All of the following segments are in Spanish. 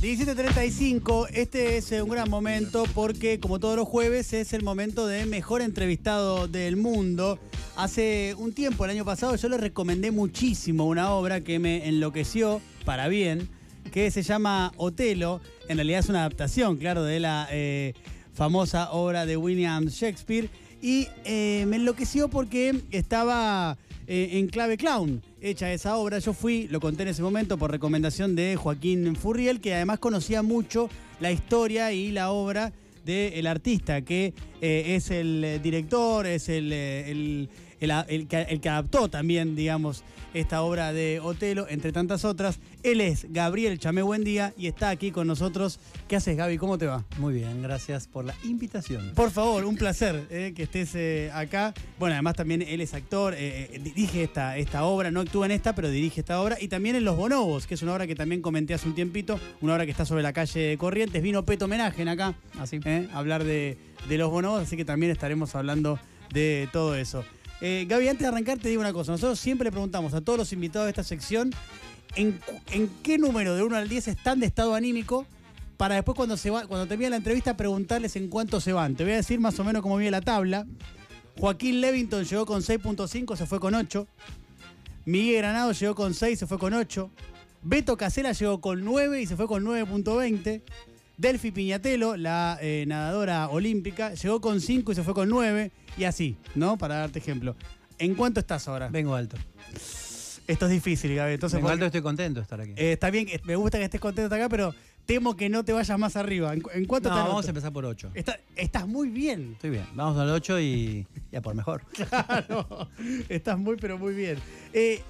17.35, este es un gran momento porque como todos los jueves es el momento de mejor entrevistado del mundo. Hace un tiempo, el año pasado, yo le recomendé muchísimo una obra que me enloqueció para bien, que se llama Otelo. En realidad es una adaptación, claro, de la eh, famosa obra de William Shakespeare. Y eh, me enloqueció porque estaba eh, en clave clown hecha esa obra. Yo fui, lo conté en ese momento por recomendación de Joaquín Furriel, que además conocía mucho la historia y la obra del artista, que eh, es el director, es el, el, el, que, el, que, adaptó también, digamos, esta obra de Otelo, entre tantas otras. Él es Gabriel Chamé Buen Día y está aquí con nosotros. ¿Qué haces, Gaby? ¿Cómo te va? Muy bien, gracias por la invitación. Por favor, un placer eh, que estés eh, acá. Bueno, además también él es actor, eh, dirige esta, esta obra, no actúa en esta, pero dirige esta obra. Y también en Los Bonobos, que es una obra que también comenté hace un tiempito, una obra que está sobre la calle Corrientes. Vino Peto Homenaje acá Así. a hablar de, de Los Bonobos, así que también estaremos hablando de todo eso. Eh, Gaby, antes de arrancar te digo una cosa. Nosotros siempre le preguntamos a todos los invitados de esta sección en, qué número de 1 al 10 están de estado anímico para después cuando, se va, cuando termine la entrevista preguntarles en cuánto se van. Te voy a decir más o menos cómo viene la tabla. Joaquín Levington llegó con 6.5, se fue con 8. Miguel Granado llegó con 6, se fue con 8. Beto Casela llegó con 9 y se fue con 9.20. Delphi Piñatelo, la eh, nadadora olímpica, llegó con 5 y se fue con 9. Y así, ¿no? Para darte ejemplo. ¿En cuánto estás ahora? Vengo alto. Esto es difícil, Gaby. Entonces, Vengo alto, estoy contento de estar aquí. Eh, está bien, me gusta que estés contento de estar acá, pero temo que no te vayas más arriba. ¿En, en cuánto no, estás? vamos a empezar por 8. Está, estás muy bien. Estoy bien. Vamos al 8 y ya por mejor. Claro, estás muy, pero muy bien. Eh,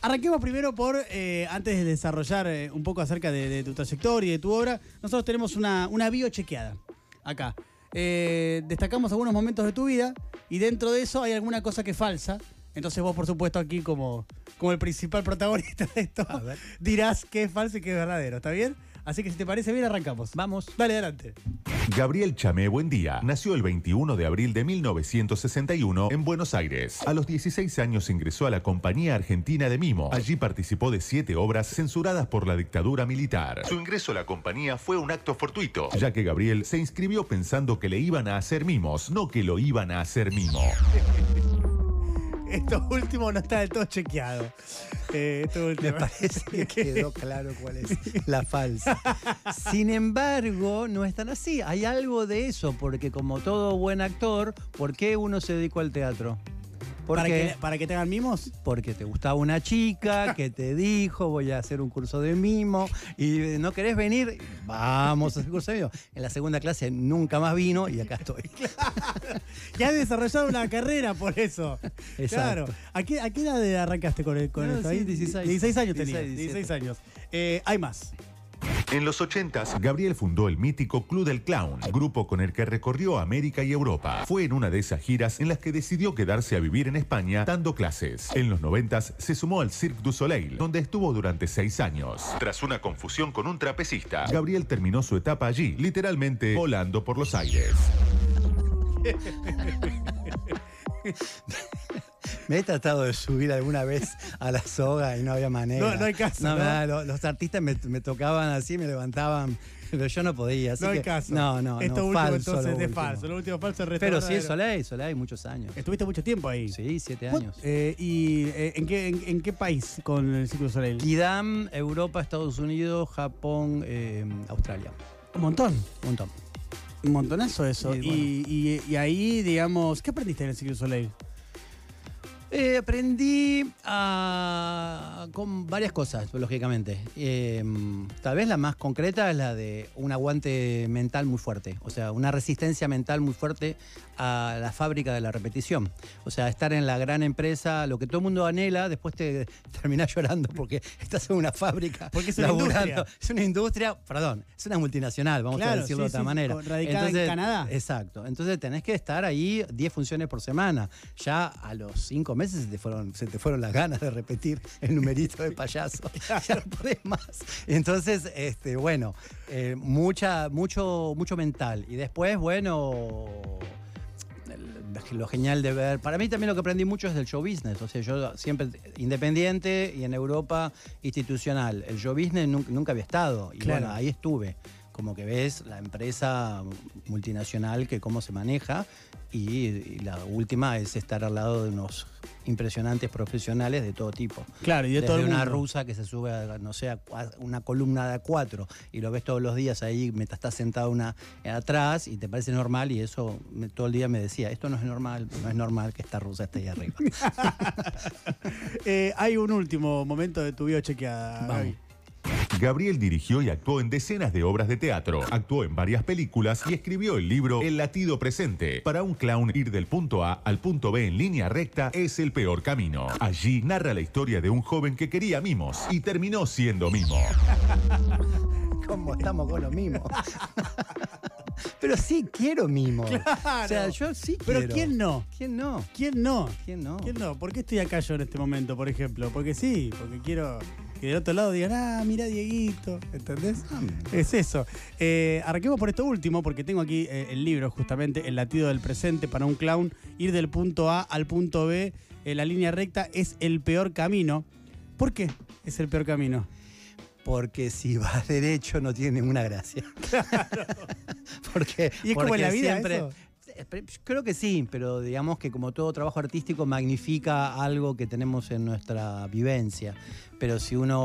Arranquemos primero por, eh, antes de desarrollar eh, un poco acerca de, de, tu trayectoria y de tu obra, nosotros tenemos una, una bio chequeada acá. Eh, destacamos algunos momentos de tu vida y dentro de eso hay alguna cosa que es falsa. Entonces vos, por supuesto, aquí como, como el principal protagonista de esto, dirás qué es falso y qué es verdadero, ¿está bien? Así que si te parece bien, arrancamos. Vamos. Dale, adelante. Gabriel Chamé Buendía nació el 21 de abril de 1961 en Buenos Aires. A los 16 años ingresó a la Compañía Argentina de Mimo. Allí participó de siete obras censuradas por la dictadura militar. Su ingreso a la compañía fue un acto fortuito, ya que Gabriel se inscribió pensando que le iban a hacer mimos, no que lo iban a hacer mimo. Esto último no está del todo chequeado. Eh, esto último. Me parece que quedó claro cuál es la falsa. Sin embargo, no es tan así. Hay algo de eso, porque como todo buen actor, ¿por qué uno se dedicó al teatro? ¿Para que, ¿Para que te hagan mimos? Porque te gustaba una chica que te dijo, voy a hacer un curso de mimo y no querés venir, vamos a hacer curso de mimo. En la segunda clase nunca más vino y acá estoy. Claro. Ya has desarrollado una carrera por eso. Exacto. Claro. ¿A qué, a qué edad arrancaste con, el, con no, esto? Sí, 16. 16 años tenías. 16 años. Eh, hay más. En los 80, Gabriel fundó el mítico Club del Clown, grupo con el que recorrió América y Europa. Fue en una de esas giras en las que decidió quedarse a vivir en España dando clases. En los 90 se sumó al Cirque du Soleil, donde estuvo durante seis años. Tras una confusión con un trapecista, Gabriel terminó su etapa allí, literalmente volando por los aires. Me he tratado de subir alguna vez a la soga y no había manera. No, no hay caso. No, ¿no? los, los, artistas me, me, tocaban así, me levantaban, pero yo no podía. Así no hay que, caso. No, no, Esto no, último falso, entonces de último. falso. Lo último falso es Pero sí, Soleil, Soleil, muchos años. Estuviste mucho tiempo ahí. Sí, siete años. Eh, ¿Y eh, ¿en, qué, en, en, qué país con el Círculo Soleil? Kidam, Europa, Estados Unidos, Japón, eh, Australia. Un montón. Un montón. Un montonazo eso. Sí, y, bueno. y, y, ahí, digamos, ¿qué aprendiste en el Círculo Soleil? Eh, aprendí a, con varias cosas, lógicamente. Eh, tal vez la más concreta es la de un aguante mental muy fuerte, o sea, una resistencia mental muy fuerte a la fábrica de la repetición. O sea, estar en la gran empresa, lo que todo el mundo anhela, después te terminás llorando porque estás en una fábrica. Porque es una laburando. industria. Es una industria, perdón, es una multinacional, vamos Claro, a decirlo sí, de otra sí, manera. radicada en Canadá. Exacto. Entonces tenés que estar ahí 10 funciones por semana. Ya a los 5 meses se te fueron, se te fueron las ganas de repetir el numerito de payaso. ya no podés más. Entonces, este, bueno, eh, mucha, mucho, mucho mental. Y después, bueno lo genial de ver. Para mí también lo que aprendí mucho es del show business. O sea, yo siempre independiente y en Europa institucional. El show business nunca, nunca había estado. Y Claro. bueno, ahí estuve. Como que ves la empresa multinacional que cómo se maneja. Y, y la última es estar al lado de unos impresionantes profesionales de todo tipo. Claro, y de Desde todo el una mundo. rusa que se sube a, no sé, a una columna de A4 y lo ves todos los días ahí, mientras está sentado una atrás y te parece normal y eso me- todo el día me decía, esto no es normal, no es normal que esta rusa esté ahí arriba. Eh, hay un último momento de tu video chequeada. Vamos. Gaby. Gabriel dirigió y actuó en decenas de obras de teatro, actuó en varias películas y escribió el libro El latido presente. Para un clown, ir del punto A al punto B en línea recta es el peor camino. Allí narra la historia de un joven que quería mimos y terminó siendo mimo. ¿Cómo estamos con lo mismo? Pero sí quiero mimo. O sea, Claro. yo sí Pero quiero. ¿quién no? ¿Quién no? ¿Quién no? ¿Quién no? ¿Quién no? ¿Por qué estoy acá yo en este momento, por ejemplo? Porque sí, porque quiero que del otro lado digan, ah, mira Dieguito, ¿entendés? Es eso. Eh, arranquemos por esto último, porque tengo aquí eh, el libro, justamente, El latido del presente para un clown. Ir del punto A al punto B, eh, la línea recta es el peor camino. ¿Por qué es el peor camino? Porque si vas derecho no tiene ninguna gracia. porque, ¿Y es como en porque la vida siempre- eso? Eh, Creo que sí, pero digamos que como todo trabajo artístico magnifica algo que tenemos en nuestra vivencia. Pero si uno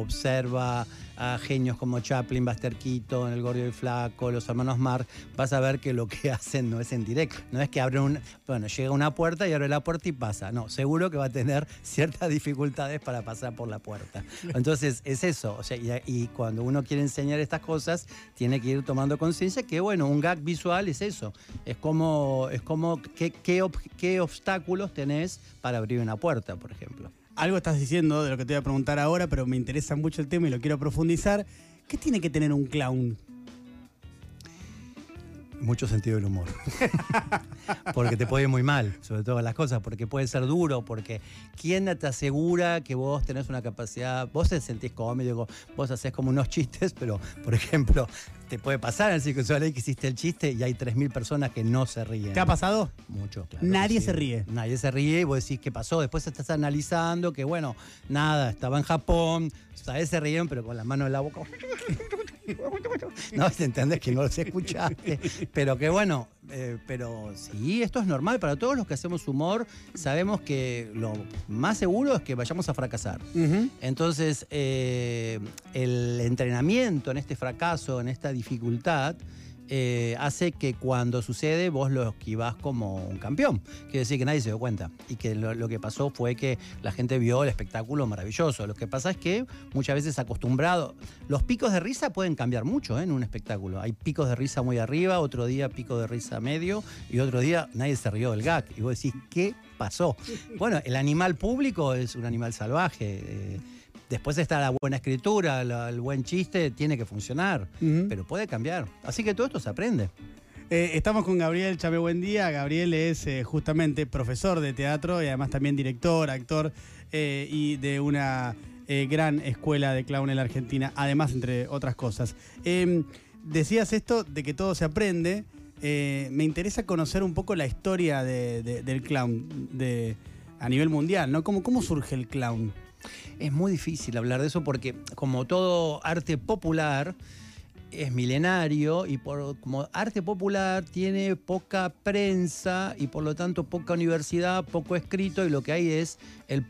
observa a genios como Chaplin, Buster Keaton, El Gordo y Flaco, los hermanos Marx, vas a ver que lo que hacen no es en directo. No es que abren. Bueno, llega una puerta y abre la puerta y pasa. No, seguro que va a tener ciertas dificultades para pasar por la puerta. Entonces, es eso. O sea, y cuando uno quiere enseñar estas cosas, tiene que ir tomando conciencia que, bueno, un gag visual es eso. Es como, es como qué, qué, qué obstáculos tenés para abrir una puerta, por ejemplo. Algo estás diciendo de lo que te voy a preguntar ahora, pero me interesa mucho el tema y lo quiero profundizar. ¿Qué tiene que tener un clown? Mucho sentido del humor. porque te puede ir muy mal, sobre todas las cosas, porque puede ser duro, porque ¿quién te asegura que vos tenés una capacidad? Vos te sentís cómico, vos haces como unos chistes, pero, por ejemplo, te puede pasar en el Circo Soleil que hiciste el chiste y hay 3.000 personas que no se ríen. ¿Te ha pasado? Mucho, claro. Nadie sí. se ríe. Nadie se ríe y vos decís qué pasó. Después estás analizando que, bueno, nada, estaba en Japón, sabes se rieron, pero con la mano en la boca. No, te entendés que no los escuchaste. Pero que bueno, eh, pero sí, esto es normal. Para todos los que hacemos humor, sabemos que lo más seguro es que vayamos a fracasar. Entonces, eh, el entrenamiento en este fracaso, en esta dificultad, eh, hace que cuando sucede vos lo esquivás como un campeón. Quiere decir que nadie se dio cuenta. Y que lo, lo que pasó fue que la gente vio el espectáculo maravilloso. Lo que pasa es que muchas veces acostumbrado. Los picos de risa pueden cambiar mucho ¿eh? en un espectáculo. Hay picos de risa muy arriba, otro día pico de risa medio y otro día nadie se rió del gag. Y vos decís, ¿qué pasó? Bueno, el animal público es un animal salvaje. eh, Después está la buena escritura, la- el buen chiste, tiene que funcionar, pero puede cambiar. Así que todo esto se aprende. Eh, estamos con Gabriel Chame Buen Día. Gabriel es eh, justamente profesor de teatro y además también director, actor eh, y de una gran escuela de clown en la Argentina, además entre otras cosas. Eh, decías esto de que todo se aprende. Me interesa conocer un poco la historia de- de- del clown de, a nivel mundial, ¿no? ¿Cómo, ¿Cómo surge el clown? Es muy difícil hablar de eso porque como todo arte popular es milenario y por, como arte popular tiene poca prensa y por lo tanto poca universidad, poco escrito y lo que hay es el,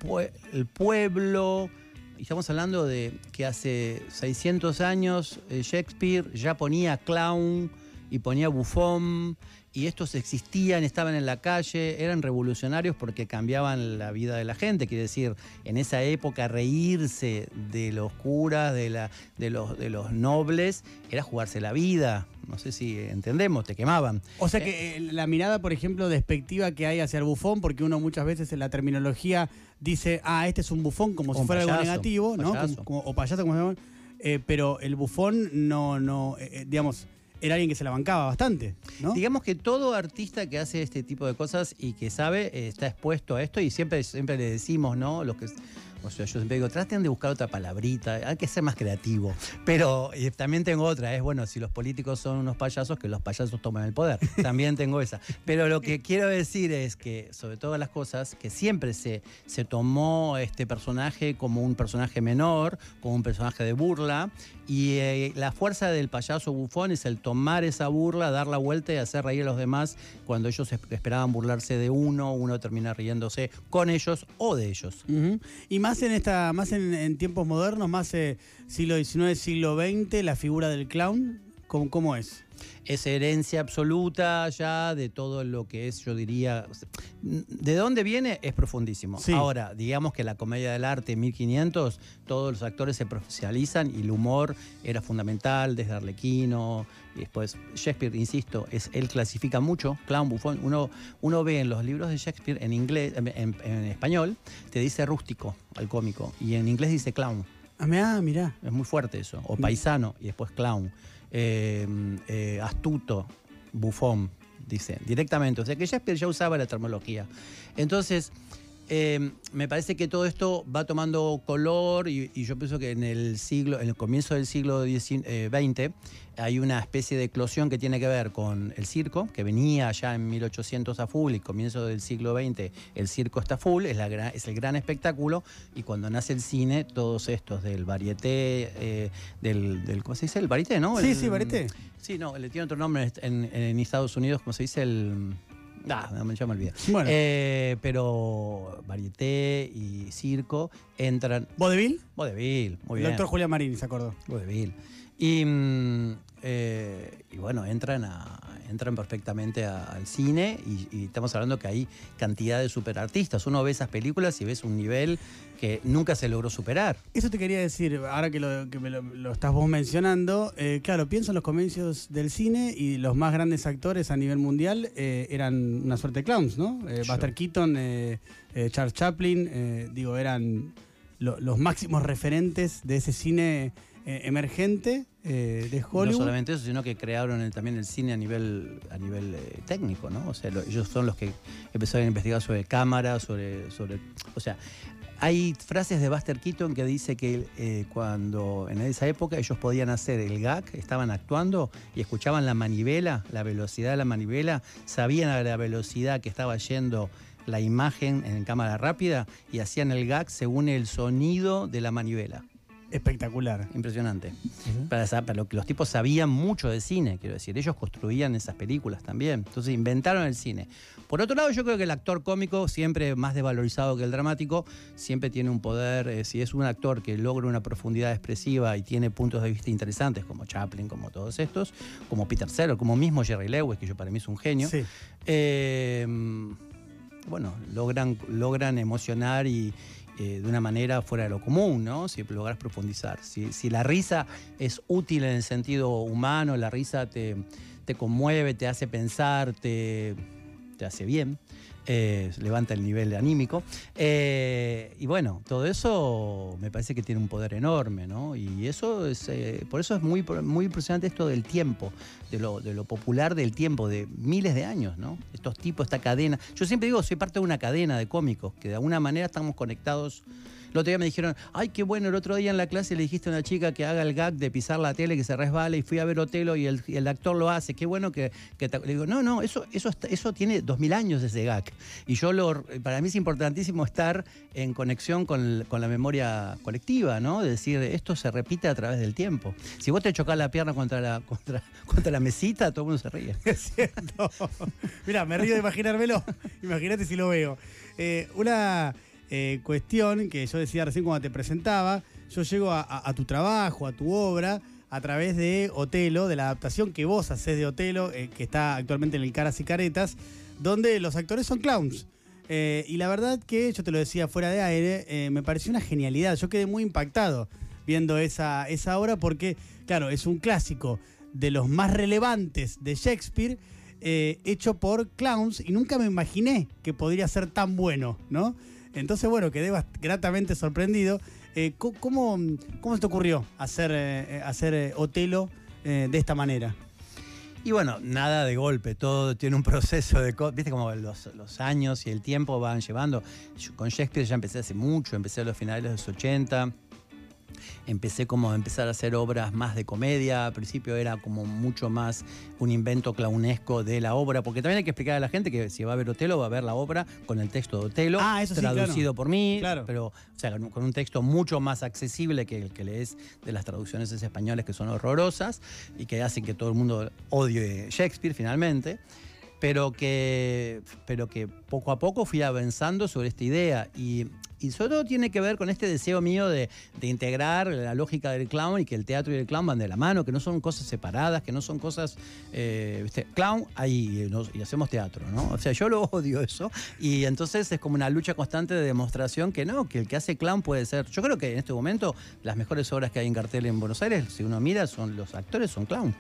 el pueblo. Y estamos hablando de que hace 600 años eh, Shakespeare ya ponía clown y ponía bufón y estos existían, estaban en la calle, eran revolucionarios porque cambiaban la vida de la gente. Quiere decir, en esa época reírse de los curas, de, la, de, los, de los nobles, era jugarse la vida. No sé si entendemos, te quemaban. O sea que eh, la mirada, por ejemplo, despectiva que hay hacia el bufón, porque uno muchas veces en la terminología dice, ah, este es un bufón, como si fuera algo negativo, ¿no? payaso. Como- como- o payaso, como se llama. Eh, pero el bufón no, no, eh, eh, digamos, era alguien que se la bancaba bastante, ¿no? Digamos que todo artista que hace este tipo de cosas y que sabe eh, está expuesto a esto y siempre, siempre le decimos, ¿no? Los que O sea, yo siempre digo, traten de buscar otra palabrita, hay que ser más creativo. Pero eh, también tengo otra, es bueno, si los políticos son unos payasos, que los payasos tomen el poder. También tengo esa. Pero lo que quiero decir es que, sobre todas las cosas, que siempre se, se tomó este personaje como un personaje menor, como un personaje de burla, y eh, la fuerza del payaso bufón es el tomar esa burla, dar la vuelta y hacer reír a los demás cuando ellos esperaban burlarse de uno, uno termina riéndose con ellos o de ellos. Y más en esta, más en, tiempos modernos, más eh, siglo XIX, siglo XX, la figura del clown, ¿cómo, cómo es? es herencia absoluta ya de todo lo que es, yo diría, de dónde viene es profundísimo. Ahora, digamos que la comedia del arte 1500, todos los actores se profesionalizan y el humor era fundamental desde Arlequino, y después Shakespeare, insisto, es, él clasifica mucho, clown, bufón, uno, uno ve en los libros de Shakespeare en inglés, en, español, te dice rústico al cómico y en inglés dice clown. Ah, mirá. Es muy fuerte eso. O paisano y después clown. Em, eh, astuto, bufón, dice, directamente. O sea que Shakespeare ya usaba la terminología. Entonces, em, me parece que todo esto va tomando color y, yo pienso que en el siglo, en el comienzo del siglo XX, eh, hay una especie de eclosión que tiene que ver con el circo, que venía ya en 1800 a full y comienzo del siglo XX el circo está full, es, la es el gran espectáculo y cuando nace el cine, todos estos del varieté, eh, del, ¿cómo se dice? El varieté, ¿no? Sí, sí, varieté. Sí, no, le tiene otro nombre en, Estados Unidos, ¿cómo se dice? El... Ah, me, ya me olvidé. Bueno. Eh, pero varieté y circo entran. ¿Vodevil? Vodevil, muy bien. El doctor Julián Marini se acordó. Vodevil. Y, mm, eh, y bueno, entran, a, entran perfectamente al cine y, estamos hablando que hay cantidad de superartistas. Uno ve esas películas y ves un nivel que nunca se logró superar. Eso te quería decir, ahora que lo, que lo, estás vos mencionando, eh, claro, pienso en los comienzos del cine y los más grandes actores a nivel mundial eh, eran una suerte de clowns, ¿no? Buster Keaton, Charles Chaplin, digo, eran los máximos referentes de ese cine eh, emergente eh, de Hollywood. No solamente eso, sino que crearon también el cine a nivel, a nivel eh, técnico, ¿no? O sea, ellos son los que empezaron a investigar sobre cámaras, sobre, sobre. O sea, hay frases de Buster Keaton que dice que cuando en esa época ellos podían hacer el gag, estaban actuando y escuchaban la manivela, la velocidad de la manivela, sabían a la velocidad que estaba yendo la imagen en cámara rápida y hacían el gag según el sonido de la manivela. Espectacular. Impresionante. para, lo que los tipos sabían mucho de cine, quiero decir. Ellos construían esas películas también. Entonces inventaron el cine. Por otro lado, yo creo que el actor cómico, siempre más desvalorizado que el dramático, siempre tiene un poder. Eh, si es un actor que logra una profundidad expresiva y tiene puntos de vista interesantes, como Chaplin, como todos estos, como Peter Sellers, como mismo Jerry Lewis, que yo para mí es un genio. Eh, bueno, logran, logran emocionar y eh, de una manera fuera de lo común, ¿no? Si logras profundizar. Si, la risa es útil en el sentido humano, la risa te, te conmueve, te hace pensar, te, te hace bien. Eh, levanta el nivel anímico. Eh, y bueno, todo eso me parece que tiene un poder enorme, ¿no? Y eso es, eh, por eso es muy, muy impresionante esto del tiempo, de lo, de lo popular del tiempo, de miles de años, ¿no? Estos tipos, esta cadena. Yo siempre digo, soy parte de una cadena de cómicos, que de alguna manera estamos conectados el otro día me dijeron, ay, qué bueno, el otro día en la clase le dijiste a una chica que haga el gag de pisar la tele, que se resbale, y fui a ver Otelo y el, actor lo hace, qué bueno que... le digo, no, no, eso, eso, eso tiene dos mil años ese gag. Y yo lo, para mí es importantísimo estar en conexión con, la memoria colectiva, ¿no? De decir, esto se repite a través del tiempo. Si vos te chocás la pierna contra la, contra, contra la mesita, todo el mundo se ríe. Es cierto. Mira, me río de imaginármelo. Imagínate si lo veo. Eh, una eh, cuestión que yo decía recién cuando te presentaba, yo llego a, tu trabajo, a tu obra, a través de Otelo, de la adaptación que vos haces de Otelo, eh, que está actualmente en el Caras y Caretas, donde los actores son clowns. Eh, y la verdad que, yo te lo decía fuera de aire, me pareció una genialidad. Yo quedé muy impactado viendo esa, esa obra porque, claro, es un clásico de los más relevantes de Shakespeare, hecho por clowns, y nunca me imaginé que podría ser tan bueno, ¿no? Entonces, bueno, quedé gratamente sorprendido. Eh, ¿cómo, ¿Cómo te ocurrió hacer, eh, hacer eh, Otelo de esta manera? Y bueno, nada de golpe, todo tiene un proceso de... Viste como los, años y el tiempo van llevando. Con Shakespeare ya empecé hace mucho, empecé a los finales de los 80. Empecé como a empezar a hacer obras más de comedia. Al principio era como mucho más un invento clownesco de la obra, porque también hay que explicar a la gente que si va a ver Otelo, va a ver la obra con el texto de Otelo, Ah, eso sí, traducido claro. por mí, Claro. pero o sea, con, con un texto mucho más accesible que el que lees de las traducciones españolas que son horrorosas y que hacen que todo el mundo odie Shakespeare finalmente. Pero que, pero que poco a poco fui avanzando sobre esta idea y, y sobre todo tiene que ver con este deseo mío de, de integrar la lógica del clown y que el teatro y el clown van de la mano, que no son cosas separadas, que no son cosas, eh, ¿viste? clown ahí y, nos- y hacemos teatro, ¿no? O sea, yo lo odio eso y entonces es como una lucha constante de demostración que no, que el que hace clown puede ser. Yo creo que en este momento las mejores obras que hay en cartel en Buenos Aires, si uno mira, son los actores son clown.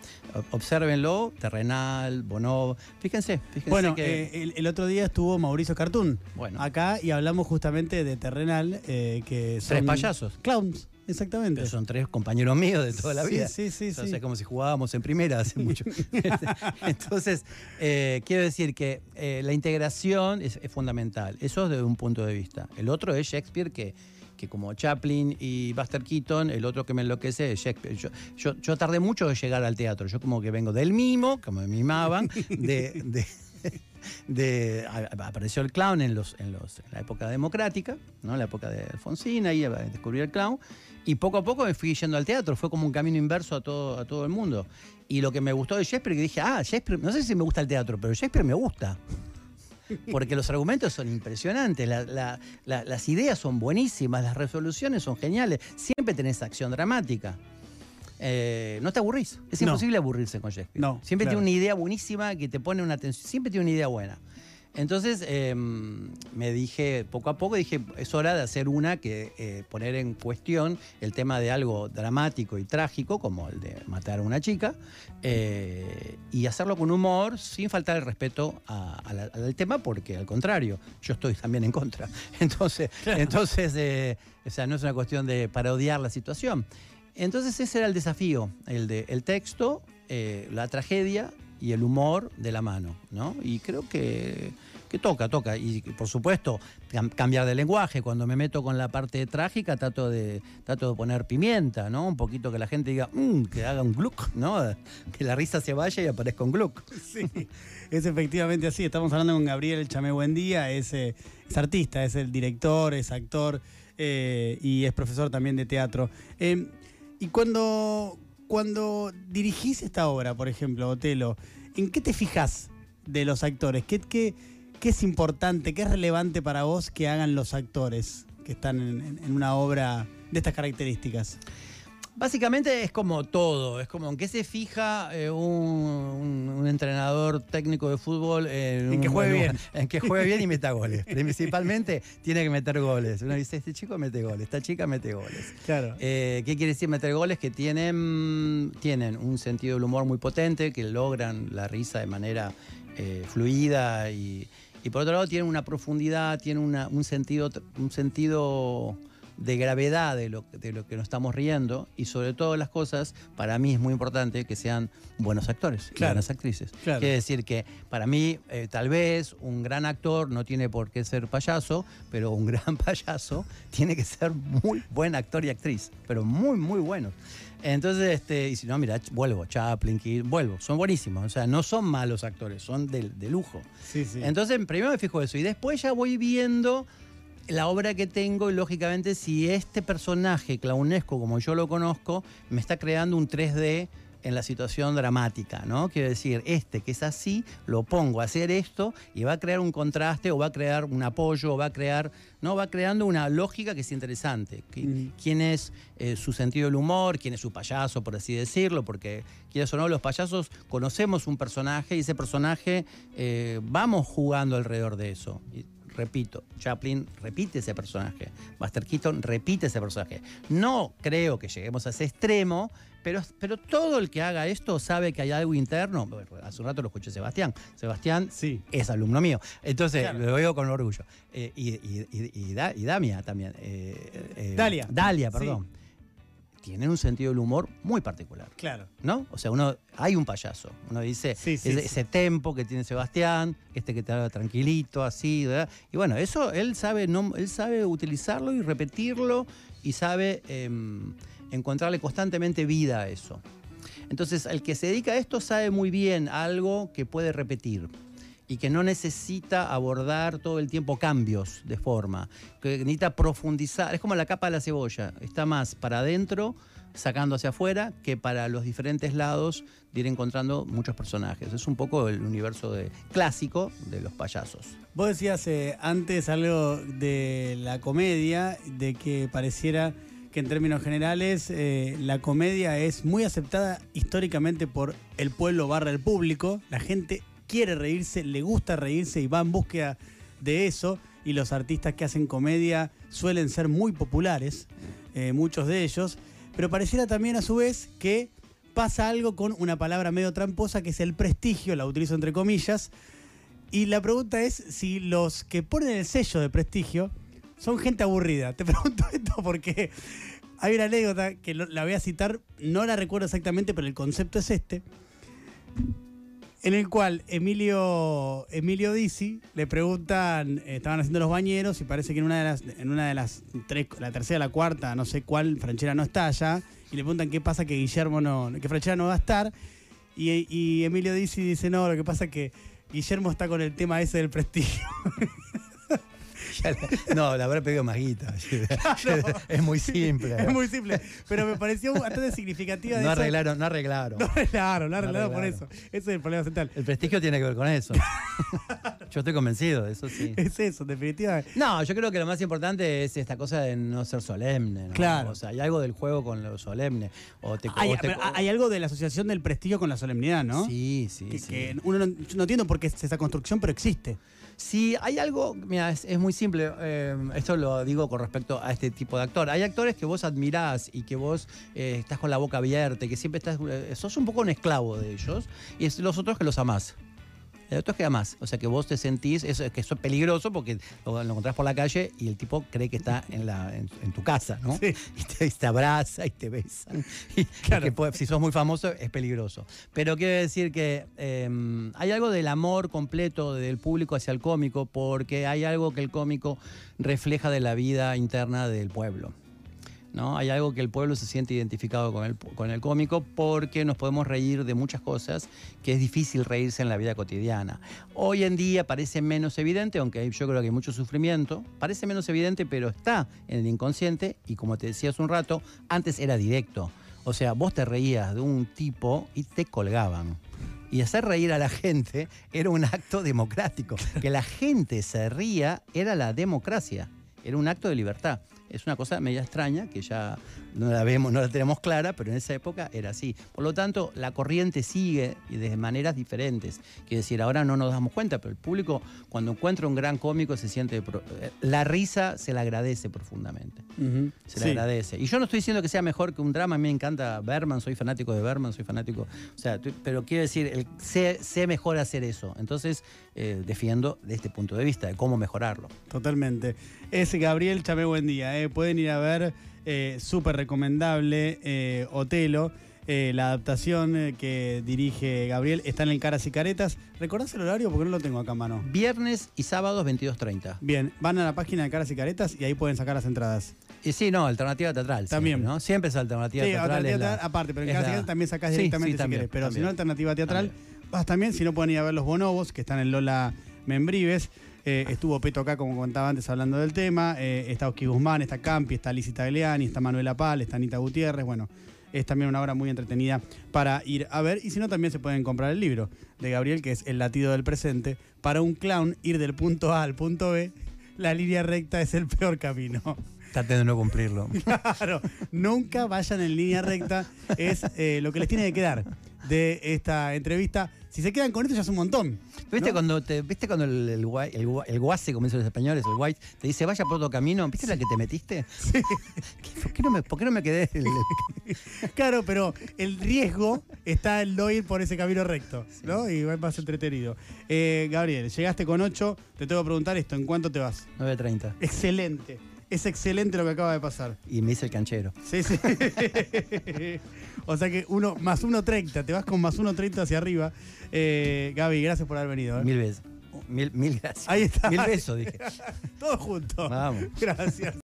Obsérvenlo, Terrenal, Bonov, fíjense, fíjense Bueno, que eh, el, el otro día estuvo Mauricio Cartún Bueno. acá y hablamos justamente de Terrenal, eh, que son... Tres payasos. Clowns, exactamente. Pero son tres compañeros míos de toda la Sí, vida. sí, sí, sea, sí. Es como si jugábamos en primera hace mucho. Entonces, eh, quiero decir que eh, la integración es, es fundamental. Eso es desde un punto de vista. El otro es Shakespeare, que, que como Chaplin y Buster Keaton, el otro que me enloquece es Shakespeare. Yo, yo, yo tardé mucho en llegar al teatro. Yo como que vengo del mimo, como me mimaban, de... de de- apareció el clown en, los, en, los, en la época democrática, ¿no? la época de Alfonsina, y descubrí el clown, y poco a poco me fui yendo al teatro, fue como un camino inverso a todo, a todo el mundo. Y lo que me gustó de Shakespeare, que dije, ah, Shakespeare, no sé si me gusta el teatro, pero Shakespeare me gusta. Porque los argumentos son impresionantes, la- la- la- las ideas son buenísimas, las resoluciones son geniales, siempre tenés acción dramática. Eh, no te aburrís, es No. imposible aburrirse con Shakespeare. No, siempre claro. tiene una idea buenísima que te pone una atención, siempre tiene una idea buena. Entonces eh, me dije, poco a poco dije, es hora de hacer una que eh, poner en cuestión el tema de algo dramático y trágico, como el de matar a una chica, eh, y hacerlo con humor, sin faltar el respeto a- a la- al tema, porque al contrario, yo estoy también en contra. Entonces, entonces o sea, no es una cuestión de parodiar la situación. Entonces ese era el desafío, el de el texto, eh, la tragedia y el humor de la mano, ¿no? Y creo que, toca, toca. Y por supuesto, cam- cambiar de lenguaje. Cuando me meto con la parte trágica, trato de, trato de poner pimienta, ¿no? Un poquito que la gente diga, "Mm", que haga un gluck, ¿no? Que la risa se vaya y aparezca un gluck. Sí, es efectivamente así. Estamos hablando con Gabriel Chamé Buendía, es, eh, artista, es el director, es actor eh, y es profesor también de teatro. Eh, y cuando, cuando dirigís esta obra, por ejemplo, Otelo, ¿en qué te fijas de los actores? ¿Qué, es importante, qué es relevante para vos que hagan los actores que están en una obra de estas características? Básicamente es como todo, es como en qué se fija eh, un, un- un entrenador técnico de fútbol en, En que juegue un- bien. En que juegue bien y meta goles. Principalmente tiene que meter goles. Uno dice, este chico mete goles, esta chica mete goles. Claro. Eh, ¿Qué quiere decir meter goles? Que tienen, tienen un sentido del humor muy potente, que logran la risa de manera eh, fluida y, y por otro lado tienen una profundidad, tienen una- un, sentido, un sentido de gravedad de lo, de lo que nos estamos riendo y sobre todo las cosas, para mí es muy importante que sean buenos actores y Claro. buenas actrices. Claro. Quiere decir que para mí eh, tal vez un gran actor no tiene por qué ser payaso, pero un gran payaso tiene que ser muy buen actor y actriz, pero muy, muy bueno. Entonces, este, y si no, mira, vuelvo, Chaplin, Kidd, vuelvo, son buenísimos, o sea, no son malos actores, son de, de lujo. Sí, sí. Entonces, primero me fijo eso y después ya voy viendo la obra que tengo y lógicamente si este personaje clownesco como yo lo conozco me está creando un 3D en la situación dramática, ¿no? Quiero decir, este que es así, lo pongo a hacer esto y va a crear un contraste o va a crear un apoyo o va a crear, ¿no? Va creando una lógica que es interesante. Qui-. ¿Quién es eh, su sentido del humor? ¿Quién es su payaso, por así decirlo? Porque, quieras o no, los payasos conocemos un personaje y ese personaje eh, vamos jugando alrededor de eso. Repito, Chaplin repite ese personaje, Buster Keaton repite ese personaje. No creo que lleguemos a ese extremo, pero, pero todo el que haga esto sabe que hay algo interno. Hace un rato lo escuché Sebastián. Sebastián Sí. es alumno mío. Entonces, Claro. lo digo con orgullo. Eh, y, y- y- y Da- y Damia también. eh, eh, Dalia. Dalia, Sí. Tienen un sentido del humor muy particular. Claro. ¿No? O sea, uno hay un payaso. Uno dice Sí, sí, ese, sí. ese tempo que tiene Sebastián, este que te habla tranquilito, así, ¿verdad? Y bueno, eso él sabe, no, él sabe utilizarlo y repetirlo y sabe em, encontrarle constantemente vida a eso. Entonces, el que se dedica a esto sabe muy bien algo que puede repetir y que no necesita abordar todo el tiempo cambios de forma, que necesita profundizar. Es como la capa de la cebolla, está más para adentro, sacando hacia afuera, que para los diferentes lados de ir encontrando muchos personajes. Es un poco el universo de, clásico de los payasos. Vos decías eh, antes algo de la comedia, de que pareciera que en términos generales eh, la comedia es muy aceptada históricamente por el pueblo barra el público. La gente quiere reírse, le gusta reírse y va en búsqueda de eso. Y los artistas que hacen comedia suelen ser muy populares, eh, muchos de ellos. Pero pareciera también a su vez que pasa algo con una palabra medio tramposa que es el prestigio, la utilizo entre comillas. Y la pregunta es si los que ponen el sello de prestigio son gente aburrida. Te pregunto esto porque hay una anécdota que la voy a citar, no la recuerdo exactamente, pero el concepto es este. En el cual Emilio, Emilio Dizzi le preguntan, eh, estaban haciendo los bañeros y parece que en una de las, en una de las tres, la tercera, la cuarta, no sé cuál, Franchera no está allá, y le preguntan qué pasa que Guillermo no, que Franchera no va a estar, y, y Emilio Dizzi dice, no, lo que pasa es que Guillermo está con el tema ese del prestigio. No, le habrá pedido más guita. es muy simple. Es muy simple, pero me pareció bastante significativa. de No eso. arreglaron, no arreglaron. No arreglaron, no arreglaron por eso. Ese es el problema central. El prestigio tiene que ver con eso. Yo estoy convencido de eso, sí. Es eso, en definitiva. No, yo creo que lo más importante es esta cosa de no ser solemne. ¿no? Claro. O sea, hay algo del juego con lo solemne. O te, Hay, o te- pero hay algo de la asociación del prestigio con la solemnidad, ¿no? Sí, sí, Que, sí. que uno no, no entiendo por qué es esa construcción, pero existe. Sí, hay algo, mira, es, es muy simple. eh, esto lo digo con respecto a este tipo de actor. Hay actores que vos admirás y que vos eh, estás con la boca abierta y que siempre estás. eh, sos un poco un esclavo de ellos. Y es los otros que los amás. Hay otros que amás. O sea, que vos te sentís, eso, que eso es peligroso porque lo, lo encontrás por la calle y el tipo cree que está en, la, en, en tu casa, ¿no? Sí. Y te, y te abraza y te besan. Y Claro. que puede- si sos muy famoso es peligroso. Pero quiero decir que eh, hay algo del amor completo del público hacia el cómico porque hay algo que el cómico refleja de la vida interna del pueblo. ¿No? Hay algo que el pueblo se siente identificado con el, con el cómico porque nos podemos reír de muchas cosas que es difícil reírse en la vida cotidiana. Hoy en día parece menos evidente, aunque yo creo que hay mucho sufrimiento, parece menos evidente, pero está en el inconsciente y como te decía hace un rato, antes era directo. O sea, vos te reías de un tipo y te colgaban. Y hacer reír a la gente era un acto democrático. Que la gente se ría era la democracia, era un acto de libertad. Es una cosa media extraña que ya no la vemos, no la tenemos clara, pero en esa época era así. Por lo tanto, la corriente sigue y de maneras diferentes. Quiere decir, ahora no nos damos cuenta, pero el público cuando encuentra un gran cómico se siente... eh, La risa se la agradece profundamente. Se Sí. agradece. Y yo no estoy diciendo que sea mejor que un drama, a mí me encanta Berman, soy fanático de Berman, soy fanático. O sea, pero quiero decir, el- sé, sé mejor hacer eso. Entonces, eh, defiendo de este punto de vista, de cómo mejorarlo. Totalmente. Es Gabriel Chamé, buen día. eh. Pueden ir a ver, eh, súper recomendable, eh, Otelo. eh, la adaptación eh, que dirige Gabriel está en el Caras y Caretas. ¿Recordás el horario? Porque no lo tengo acá a mano. Viernes y sábados 22.30. Bien, van a la página de Caras y Caretas y ahí pueden sacar las entradas. Y sí, no, alternativa teatral. siempre, También. ¿no? Siempre es alternativa Sí, teatral. alternativa la- teatral, aparte, pero en Caras y Caretas también sacás directamente sí, si también, querés. Pero si no, alternativa teatral, También. vas también. Si no, pueden ir a ver los bonobos, que están en Lola Membrives. Eh, estuvo Peto acá, como contaba antes, hablando del tema. Eh, está Oski Guzmán, está Campi, está Lizzie Tagliani, está Manuela Pal, está Anita Gutiérrez. Bueno, es también una obra muy entretenida para ir a ver. Y si no, también se pueden comprar el libro de Gabriel, que es El latido del presente. Para un clown, ir del punto A al punto B, la línea recta es el peor camino. Traten de no cumplirlo. Claro, nunca vayan en línea recta, es eh, lo que les tiene que quedar de esta entrevista. Si se quedan con esto ya es un montón. ¿Viste ¿no? cuando te, viste cuando el, el, el, el guase, como dicen los españoles, el white, te dice vaya por otro camino? ¿Viste la que te metiste? ¿Qué- ¿Por, qué no me, por qué no me quedé? Claro, pero el riesgo está en no ir por ese camino recto, ¿no? Y va más entretenido. Eh, Gabriel, llegaste con 8, te tengo que preguntar esto, ¿en cuánto te vas? 9.30. Excelente. Es excelente lo que acaba de pasar. Y me hice el canchero. Sí, sí. o sea que uno, más 1.30, te vas con más 1.30 hacia arriba. Eh, Gaby, gracias por haber venido. ¿eh? Mil veces. Mil, mil gracias. Ahí está. Mil besos, dije. Todo junto. Vamos. Gracias.